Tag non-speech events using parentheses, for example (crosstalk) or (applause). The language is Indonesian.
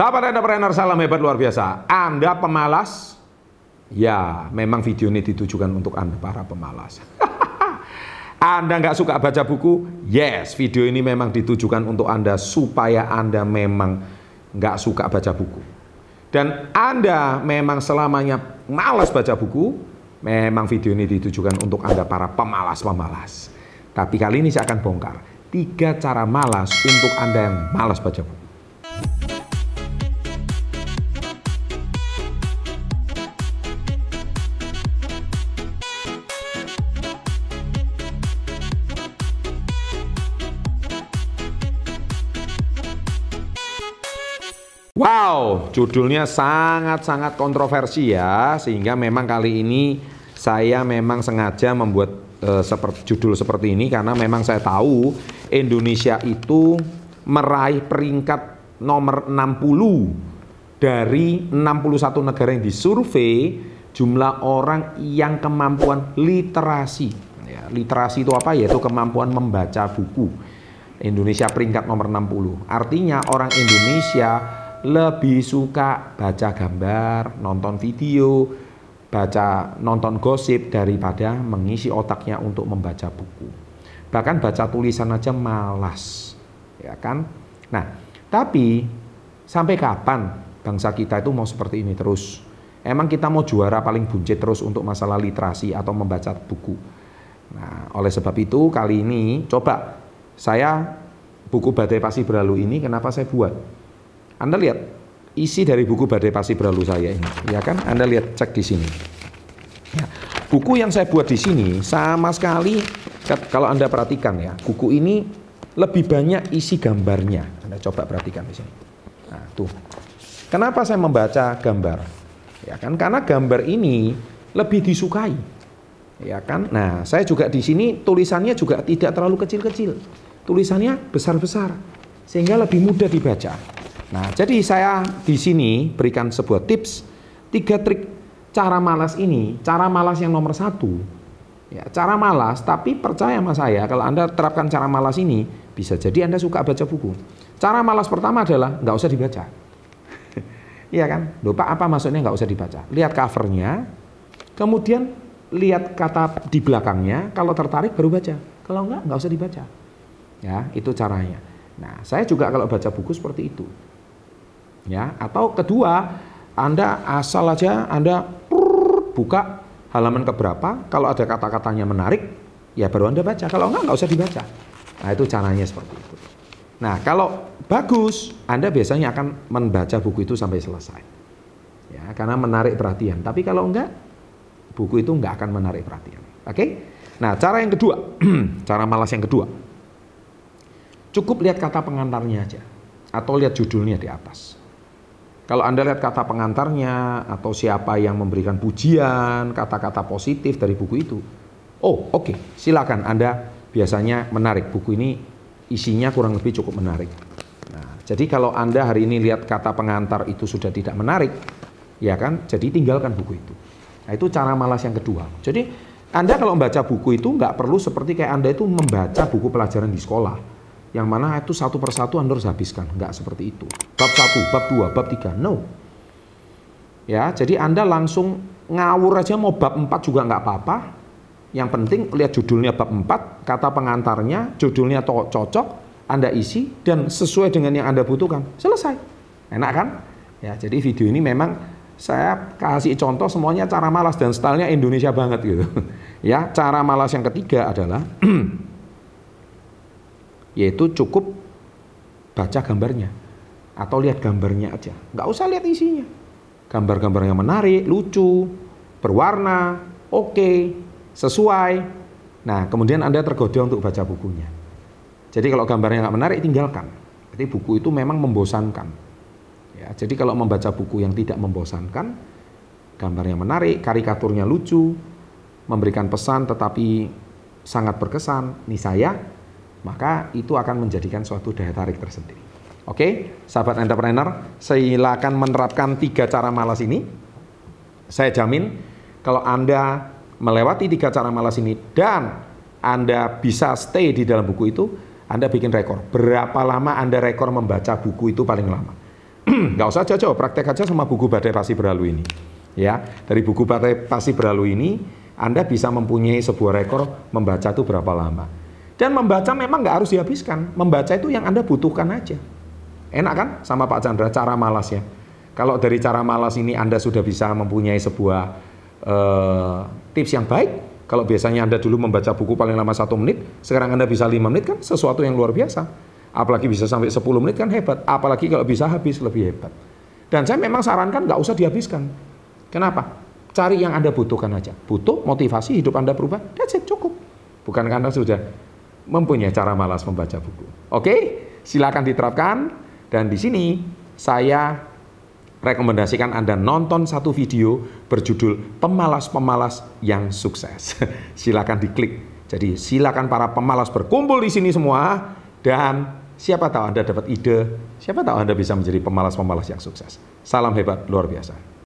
Sahabat entrepreneur, salam hebat luar biasa. Anda pemalas? Ya, memang video ini ditujukan untuk Anda para pemalas. (laughs) anda nggak suka baca buku? Yes, video ini memang ditujukan untuk Anda supaya Anda memang nggak suka baca buku. Dan Anda memang selamanya malas baca buku, memang video ini ditujukan untuk Anda para pemalas-pemalas. Tapi kali ini saya akan bongkar tiga cara malas untuk Anda yang malas baca buku. Wow, judulnya sangat-sangat kontroversi ya, sehingga memang kali ini saya memang sengaja membuat uh, seperti, judul seperti ini karena memang saya tahu Indonesia itu meraih peringkat nomor 60 dari 61 negara yang disurvei jumlah orang yang kemampuan literasi. Ya, literasi itu apa? Yaitu kemampuan membaca buku. Indonesia peringkat nomor 60. Artinya orang Indonesia lebih suka baca gambar, nonton video, baca nonton gosip daripada mengisi otaknya untuk membaca buku. Bahkan baca tulisan aja malas. Ya kan? Nah, tapi sampai kapan bangsa kita itu mau seperti ini terus? Emang kita mau juara paling buncit terus untuk masalah literasi atau membaca buku? Nah, oleh sebab itu kali ini coba saya buku Badai Pasti Berlalu ini kenapa saya buat? Anda lihat isi dari buku Badai Pasti Berlalu saya ini, ya kan? Anda lihat cek di sini. Ya, buku yang saya buat di sini sama sekali kalau Anda perhatikan ya, buku ini lebih banyak isi gambarnya. Anda coba perhatikan di sini. Nah, tuh. Kenapa saya membaca gambar? Ya kan karena gambar ini lebih disukai. Ya kan? Nah, saya juga di sini tulisannya juga tidak terlalu kecil-kecil. Tulisannya besar-besar sehingga lebih mudah dibaca. Nah, jadi saya di sini berikan sebuah tips, tiga trik cara malas ini, cara malas yang nomor satu. Ya, cara malas, tapi percaya sama saya, kalau Anda terapkan cara malas ini, bisa jadi Anda suka baca buku. Cara malas pertama adalah nggak usah dibaca. (laughs) Iya kan? Lupa apa maksudnya nggak usah dibaca. Lihat covernya, kemudian lihat kata di belakangnya, kalau tertarik baru baca. Kalau enggak, nggak usah dibaca. Ya, itu caranya. Nah, saya juga kalau baca buku seperti itu ya atau kedua Anda asal aja Anda buka halaman keberapa kalau ada kata-katanya menarik ya baru Anda baca. Kalau enggak nggak usah dibaca. Nah itu caranya seperti itu. Nah kalau bagus Anda biasanya akan membaca buku itu sampai selesai. Ya karena menarik perhatian. Tapi kalau enggak buku itu enggak akan menarik perhatian. Oke? Nah cara yang kedua (clears throat) cara malas yang kedua. Cukup lihat kata pengantarnya aja atau lihat judulnya di atas kalau Anda lihat kata pengantarnya atau siapa yang memberikan pujian, kata-kata positif dari buku itu. Oh, oke, okay. silakan Anda biasanya menarik. Buku ini isinya kurang lebih cukup menarik. Nah, jadi kalau Anda hari ini lihat kata pengantar itu sudah tidak menarik, ya kan? Jadi tinggalkan buku itu. Nah, itu cara malas yang kedua. Jadi Anda kalau membaca buku itu nggak perlu seperti kayak Anda itu membaca buku pelajaran di sekolah yang mana itu satu persatu Anda harus habiskan. Enggak seperti itu. Bab satu, bab dua, bab tiga. No. Ya, jadi Anda langsung ngawur aja mau bab empat juga nggak apa-apa. Yang penting lihat judulnya bab empat, kata pengantarnya, judulnya cocok, Anda isi dan sesuai dengan yang Anda butuhkan. Selesai. Enak kan? Ya, jadi video ini memang saya kasih contoh semuanya cara malas dan stylenya Indonesia banget gitu. (laughs) Ya, cara malas yang ketiga adalah (clears throat) yaitu cukup baca gambarnya atau lihat gambarnya aja. Nggak usah lihat isinya. Gambar-gambar yang menarik lucu berwarna oke okay, sesuai. Nah kemudian anda tergoda untuk baca bukunya. Jadi kalau gambarnya nggak menarik tinggalkan. Jadi buku itu memang membosankan. Ya jadi kalau membaca buku yang tidak membosankan gambarnya menarik karikaturnya lucu memberikan pesan tetapi sangat berkesan nih saya maka itu akan menjadikan suatu daya tarik tersendiri. Oke, sahabat entrepreneur, silakan menerapkan tiga cara malas ini. Saya jamin kalau Anda melewati tiga cara malas ini dan Anda bisa stay di dalam buku itu, Anda bikin rekor. Berapa lama Anda rekor membaca buku itu paling lama? (clears throat) nggak usah jauh-jauh, praktek aja sama buku Badai Pasti Berlalu ini. Ya, dari buku Badai Pasti Berlalu ini, Anda bisa mempunyai sebuah rekor membaca itu berapa lama. Dan membaca memang nggak harus dihabiskan. Membaca itu yang Anda butuhkan aja. Enak kan sama Pak Chandra cara malasnya. Kalau dari cara malas ini Anda sudah bisa mempunyai sebuah uh, tips yang baik, kalau biasanya Anda dulu membaca buku paling lama satu menit, sekarang Anda bisa lima menit kan sesuatu yang luar biasa. Apalagi bisa sampai 10 menit kan hebat. Apalagi kalau bisa habis lebih hebat. Dan saya memang sarankan nggak usah dihabiskan. Kenapa? Cari yang Anda butuhkan aja. Butuh motivasi hidup Anda berubah, that's it, cukup. Bukan karena sudah mempunyai cara malas membaca buku. Oke, silakan diterapkan. Dan di sini saya rekomendasikan Anda nonton satu video berjudul Pemalas-pemalas yang sukses. (laughs) silakan diklik. Jadi silakan para pemalas berkumpul di sini semua dan Siapa tahu Anda dapat ide, siapa tahu Anda bisa menjadi pemalas-pemalas yang sukses. Salam hebat luar biasa.